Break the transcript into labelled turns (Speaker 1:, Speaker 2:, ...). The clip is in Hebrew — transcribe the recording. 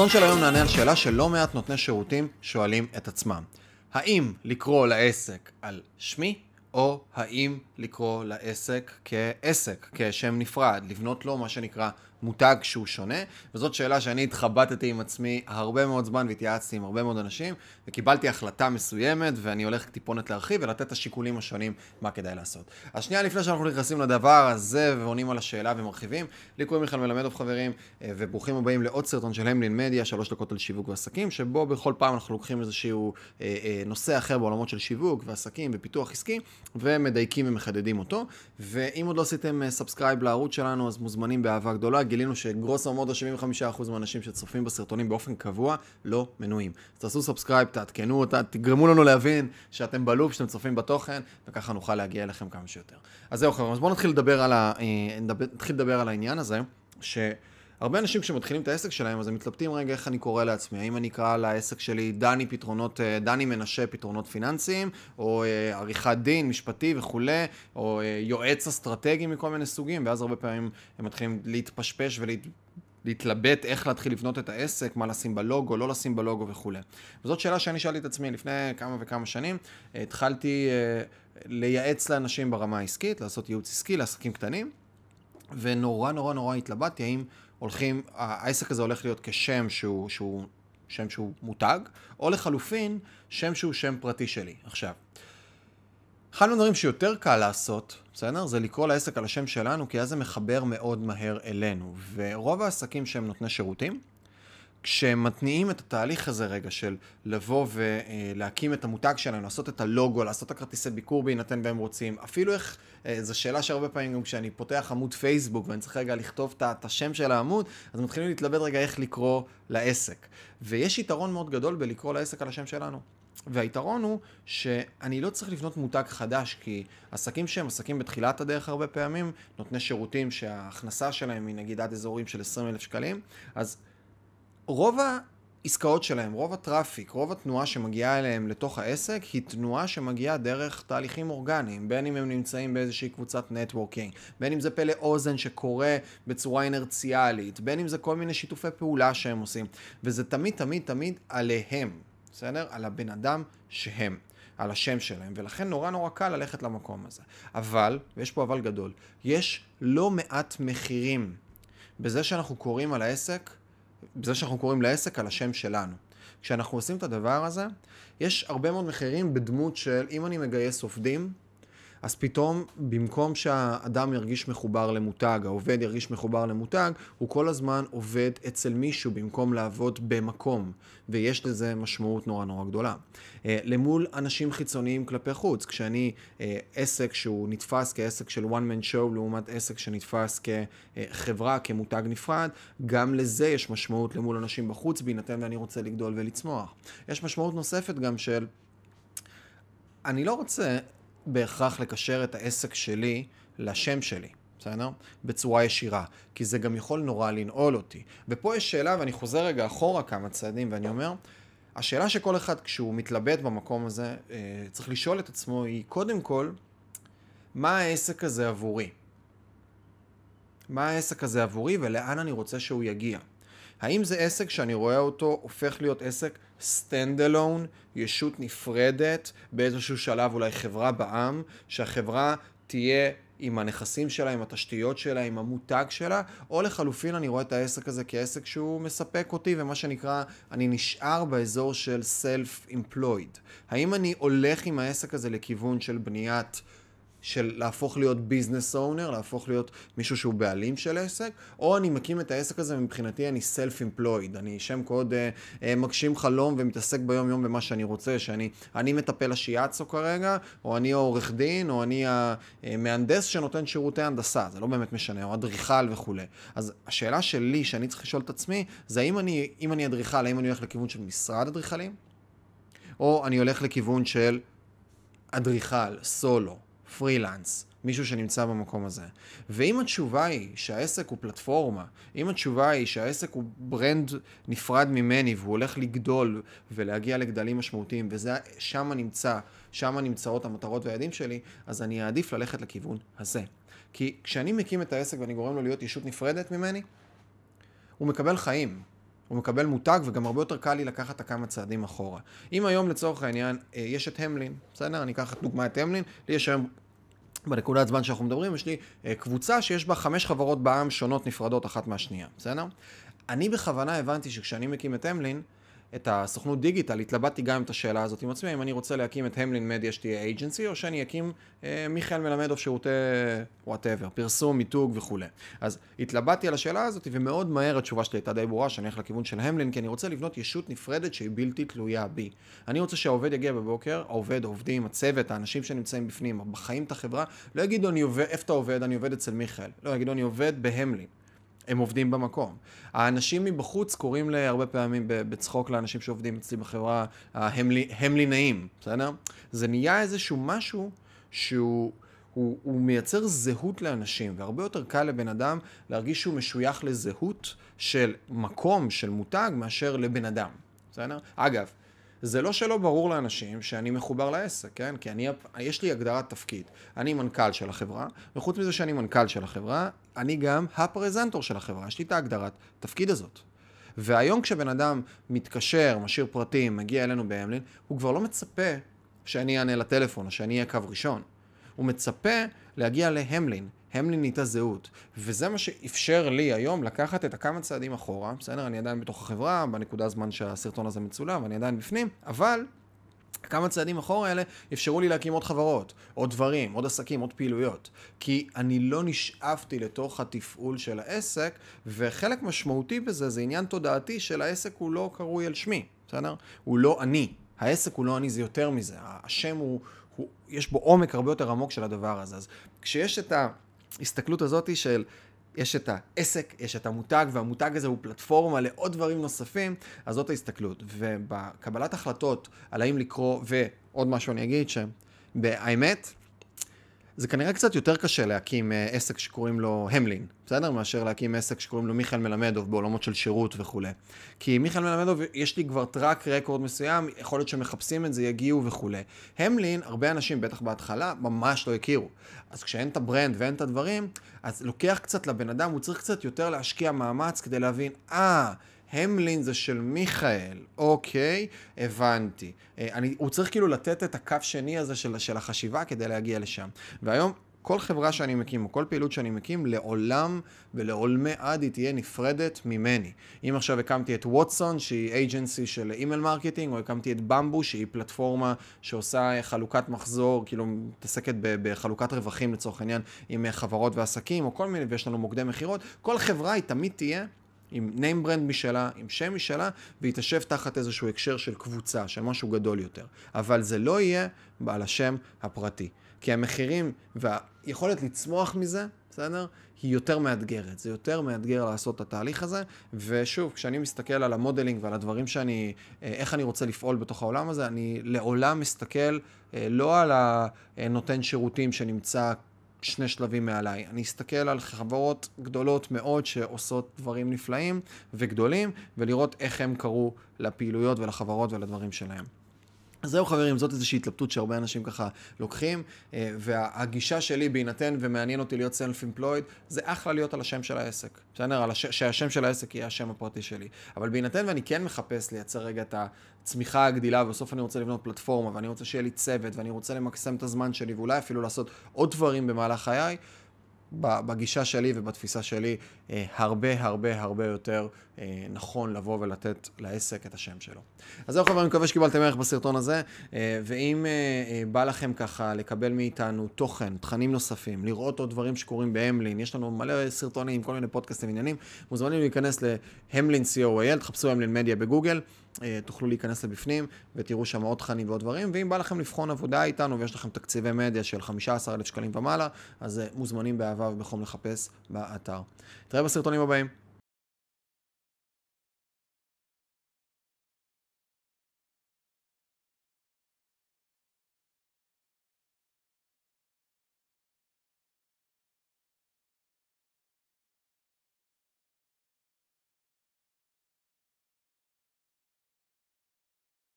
Speaker 1: בסרטון של היום נענה על שאלה שלא מעט נותני שירותים שואלים את עצמם. האם לקרוא לעסק על שמי, או האם לקרוא לעסק כעסק, כשם נפרד, לבנות לו מה שנקרא מותג שהוא שונה, וזאת שאלה שאני התחבטתי עם עצמי הרבה מאוד זמן והתייעצתי עם הרבה מאוד אנשים, וקיבלתי החלטה מסוימת, ואני הולך טיפונת להרחיב ולתת את השיקולים השונים מה כדאי לעשות. אז שנייה לפני שאנחנו נכנסים לדבר הזה ועונים על השאלה ומרחיבים, לי קוראים מיכאל מלמדוב חברים, אה, וברוכים הבאים לעוד סרטון של המלין מדיה, שלוש דקות על שיווק ועסקים, שבו בכל פעם אנחנו לוקחים איזשהו אה, אה, נושא אחר בעולמות של שיווק ועסקים ופיתוח עסקי, ומדייקים ומחדדים אותו. ואם עוד לא עשיתם subscribe לערוץ שלנו, אז מוזמנים באהבה גדולה. גילינו שגרוסו מודו 75% מהאנשים שצופים בסרטונים באופן קבוע לא מנויים. אז תעשו subscribe, תעדכנו אותנו, תגרמו לנו להבין שאתם ב loop, שאתם צופים בתוכן, וככה נוכל להגיע אליכם כמה שיותר. אז זהו חבר'ה, אז בואו נתחיל לדבר על, ה... אה, נתחיל לדבר על העניין הזה, ש... הרבה אנשים כשמתחילים את העסק שלהם, אז הם מתלבטים רגע איך אני קורא לעצמי. האם אני אקרא לעסק שלי דני פתרונות, אה, דני מנשה פתרונות פיננסיים, או אה, עריכת דין, משפטי וכולי, או אה, יועץ אסטרטגי מכל מיני סוגים, ואז הרבה פעמים הם מתחילים להתפשפש ולהת... להתלבט איך להתחיל לבנות את העסק, מה לשים בלוגו, לא לשים בלוגו וכולי. וזאת שאלה שאני שאלתי את עצמי לפני כמה וכמה שנים. התחלתי לייעץ לאנשים ברמה העסקית, לעשות ייעוץ עסקי לעסקים קטנים, ונורא נורא נורא התלבטתי האם הולכים, העסק הזה הולך להיות כשם שהוא, שהוא שם שהוא מותג, או לחלופין, שם שהוא שם פרטי שלי. עכשיו, אחד מהדברים שיותר קל לעשות, בסדר? זה לקרוא לעסק על השם שלנו, כי אז זה מחבר מאוד מהר אלינו. ורוב העסקים שהם נותני שירותים, כשהם מתניעים את התהליך הזה רגע של לבוא ולהקים את המותג שלהם, לעשות את הלוגו, לעשות את הכרטיסי ביקור בהינתן והם רוצים, אפילו איך, אה, זו שאלה שהרבה פעמים גם כשאני פותח עמוד פייסבוק ואני צריך רגע לכתוב את השם של העמוד, אז מתחילים להתלבט רגע איך לקרוא לעסק. ויש יתרון מאוד גדול בלקרוא לעסק על השם שלנו. והיתרון הוא שאני לא צריך לבנות מותג חדש, כי עסקים שהם עסקים בתחילת הדרך הרבה פעמים, נותני שירותים שההכנסה שלהם היא נגיד עד אזורים של 20 אלף שקלים, אז רוב העסקאות שלהם, רוב ה traffic, רוב התנועה שמגיעה אליהם לתוך העסק, היא תנועה שמגיעה דרך תהליכים אורגניים, בין אם הם נמצאים באיזושהי קבוצת networking, בין אם זה מפה לאוזן שקורה בצורה אינרציאלית, בין אם זה כל מיני שיתופי פעולה שהם עושים, וזה תמיד תמיד תמיד עליהם, בסדר? על הבן אדם שהם. על השם שלהם, ולכן נורא נורא קל ללכת למקום הזה. אבל, ויש פה אבל גדול, יש לא מעט מחירים בזה שאנחנו קוראים על העסק בזה שאנחנו קוראים לעסק על השם שלנו. כשאנחנו עושים את הדבר הזה, יש הרבה מאוד מחירים בדמות של אם אני מגייס עובדים, אז פתאום במקום שהאדם ירגיש מחובר למותג, העובד ירגיש מחובר למותג, הוא כל הזמן עובד אצל מישהו במקום לעבוד במקום, ויש לזה משמעות נורא נורא גדולה. אה, למול אנשים חיצוניים כלפי חוץ, כשאני אה, עסק שהוא נתפס כעסק של one man show לעומת עסק שנתפס כחברה, כמותג נפרד, גם לזה יש משמעות למול אנשים בחוץ, בהינתן ואני רוצה לגדול ולצמוח. יש משמעות נוספת גם של... אני לא רוצה בהכרח לקשר את העסק שלי לשם שלי, בסדר? בצורה ישירה, כי זה גם יכול נורא לנעול אותי. ופה יש שאלה, ואני חוזר רגע אחורה כמה צעדים, ואני אומר, השאלה שכל אחד כשהוא מתלבט במקום הזה, אה, צריך לשאול את עצמו היא, קודם כל, מה העסק הזה עבורי? מה העסק הזה עבורי ולאן אני רוצה שהוא יגיע? האם זה עסק שאני רואה אותו הופך להיות עסק stand alone, ישות נפרדת, באיזשהו שלב אולי חברה בעם, שהחברה תהיה עם הנכסים שלה, עם התשתיות שלה, עם המותג שלה, או לחלופין אני רואה את העסק הזה כעסק שהוא מספק אותי, ומה שנקרא, אני נשאר באזור של self-employed. האם אני הולך עם העסק הזה לכיוון של בניית של להפוך להיות ביזנס אונר, להפוך להיות מישהו שהוא בעלים של עסק, או אני מקים את העסק הזה ומבחינתי אני סלף אמפלויד, אני שם קוד אה, אה, מגשים חלום ומתעסק ביום יום במה שאני רוצה, שאני אני מטפל השיאצו כרגע, או אני עורך דין, או אני המהנדס שנותן שירותי הנדסה, זה לא באמת משנה, או אדריכל וכולי. אז השאלה שלי, שאני צריך לשאול את עצמי, זה האם אני, אם אני אדריכל, האם אני הולך לכיוון של משרד אדריכלים, או אני הולך לכיוון של אדריכל, סולו. פרילנס, מישהו שנמצא במקום הזה. ואם התשובה היא שהעסק הוא פלטפורמה, אם התשובה היא שהעסק הוא ברנד נפרד ממני והוא הולך לגדול ולהגיע לגדלים משמעותיים, ושם נמצא, שם נמצאות המטרות והיעדים שלי, אז אני אעדיף ללכת לכיוון הזה. כי כשאני מקים את העסק ואני גורם לו להיות ישות נפרדת ממני, הוא מקבל חיים. הוא מקבל מותג וגם הרבה יותר קל לי לקחת את הכמה צעדים אחורה. אם היום לצורך העניין אה, יש את המלין, בסדר? אני אקח דוגמא את המלין, לי יש היום בנקודת זמן שאנחנו מדברים, יש לי אה, קבוצה שיש בה חמש חברות בעם שונות נפרדות אחת מהשנייה, בסדר? אני בכוונה הבנתי שכשאני מקים את המלין, את הסוכנות דיגיטל, התלבטתי גם את השאלה הזאת עם עצמי, אם אני רוצה להקים את המלין מדיה שתהיה אייג'נסי, או שאני אקים אה, מיכאל מלמדוב שירותי whatever, פרסום, מיתוג וכולי. אז התלבטתי על השאלה הזאת, ומאוד מהר התשובה שלי הייתה די ברורה, שאני הולך לכיוון של המלין, כי אני רוצה לבנות ישות נפרדת שהיא בלתי תלויה בי. אני רוצה שהעובד יגיע בבוקר, העובד, העובדים, הצוות, האנשים שנמצאים בפנים, שחיים את החברה, לא יגידו אני עובד, איפה אתה עובד? אני עובד אצל מיכאל. לא, יגידו אני עובד בהמלין. הם עובדים במקום. האנשים מבחוץ קוראים להרבה פעמים בצחוק לאנשים שעובדים אצלי בחברה המלינאים, בסדר? זה נהיה איזשהו משהו שהוא... הוא, הוא מייצר זהות לאנשים, והרבה יותר קל לבן אדם להרגיש שהוא משוייך לזהות של מקום, של מותג, מאשר לבן אדם, בסדר? אגב, זה לא שלא ברור לאנשים שאני מחובר לעסק, כן? כי אני, יש לי הגדרת תפקיד. אני מנכ"ל של החברה, וחוץ מזה שאני מנכ"ל של החברה, אני גם הפרזנטור של החברה. יש לי את ההגדרת תפקיד הזאת. והיום כשבן אדם מתקשר, משאיר פרטים, מגיע אלינו בהמלין, הוא כבר לא מצפה שאני אענה לטלפון או שאני אהיה קו ראשון. הוא מצפה להגיע להמלין, המלין איתה זהות. וזה מה שאפשר לי היום לקחת את הכמה צעדים אחורה, בסדר? אני עדיין בתוך החברה, בנקודה הזמן שהסרטון הזה מצולם, ואני עדיין בפנים, אבל כמה צעדים אחורה האלה אפשרו לי להקים עוד חברות, עוד דברים, עוד עסקים, עוד פעילויות. כי אני לא נשאבתי לתוך התפעול של העסק, וחלק משמעותי בזה זה עניין תודעתי של העסק הוא לא קרוי על שמי, בסדר? הוא לא אני. העסק הוא לא אני, זה יותר מזה. השם הוא, הוא, יש בו עומק הרבה יותר עמוק של הדבר הזה. אז כשיש את ההסתכלות הזאת של יש את העסק, יש את המותג, והמותג הזה הוא פלטפורמה לעוד דברים נוספים, אז זאת ההסתכלות. ובקבלת החלטות על האם לקרוא, ועוד משהו אני אגיד, שבאמת, זה כנראה קצת יותר קשה להקים אה, עסק שקוראים לו המלין, בסדר? מאשר להקים עסק שקוראים לו מיכאל מלמדוב בעולמות של שירות וכולי. כי מיכאל מלמדוב, יש לי כבר track record מסוים, יכול להיות שמחפשים את זה, יגיעו וכולי. המלין, הרבה אנשים, בטח בהתחלה, ממש לא הכירו. אז כשאין את ה brand ואין את הדברים, אז לוקח קצת לבן אדם, הוא צריך קצת יותר להשקיע מאמץ כדי להבין, אה, ah, המלין זה של מיכאל, אוקיי, הבנתי. אה, אני, הוא צריך כאילו לתת את הקו שני הזה של, של החשיבה כדי להגיע לשם. והיום כל חברה שאני מקים, או כל פעילות שאני מקים, לעולם ולעולמי עד היא תהיה נפרדת ממני. אם עכשיו הקמתי את ווטסון, שהיא agency של email marketing, או הקמתי את במבו, שהיא פלטפורמה שעושה חלוקת מחזור, כאילו מתעסקת בחלוקת רווחים לצורך העניין, עם חברות ועסקים, או כל מיני, ויש לנו מוקדי מכירות, כל חברה היא תמיד תהיה עם name brand משלה, עם שם משלה, והיא תשב תחת איזשהו הקשר של קבוצה, של משהו גדול יותר. אבל זה לא יהיה בעל השם הפרטי. כי המחירים והיכולת לצמוח מזה, בסדר? היא יותר מאתגרת. זה יותר מאתגר לעשות את התהליך הזה. ושוב, כשאני מסתכל על המודלינג ועל הדברים שאני, אה, איך אני רוצה לפעול בתוך העולם הזה, אני לעולם מסתכל אה, לא על הנותן שירותים שנמצא שני שלבים מעליי. אני אסתכל על חברות גדולות מאוד שעושות דברים נפלאים וגדולים, ולראות איך הם קרו לפעילויות ולחברות ולדברים שלהם. זהו חברים, זאת איזושהי התלבטות שהרבה אנשים ככה לוקחים, אה, והגישה שלי בהינתן ומעניין אותי להיות סלף אמפלויד, זה אחלה להיות על השם של העסק. בסדר? הש... שהשם של העסק יהיה השם הפרטי שלי. אבל בהינתן ואני כן מחפש לייצר רגע את הצמיחה הגדילה, ובסוף אני רוצה לבנות פלטפורמה, ואני רוצה שיהיה לי צוות, ואני רוצה למקסם את הזמן שלי, ואולי אפילו לעשות עוד דברים במהלך חיי, בגישה שלי ובתפיסה שלי, אה, הרבה הרבה הרבה יותר אה, נכון לבוא ולתת לעסק את השם שלו. אז זהו חברים, אני מקווה שקיבלתם ערך בסרטון הזה, אה, ואם בא לכם ככה לקבל מאיתנו תוכן, תכנים נוספים, לראות עוד דברים שקורים בהמלין, יש לנו מלא סרטונים, כל מיני פודקאסטים עניינים, מוזמנים להיכנס להמלין co.il, תחפשו המלין מדיה בגוגל. תוכלו להיכנס לבפנים ותראו שם עוד תכנים ועוד דברים, ואם בא לכם לבחון עבודה איתנו ויש לכם תקציבי מדיה של 15,000 שקלים ומעלה, אז מוזמנים באהבה ובחום לחפש באתר. נתראה בסרטונים הבאים.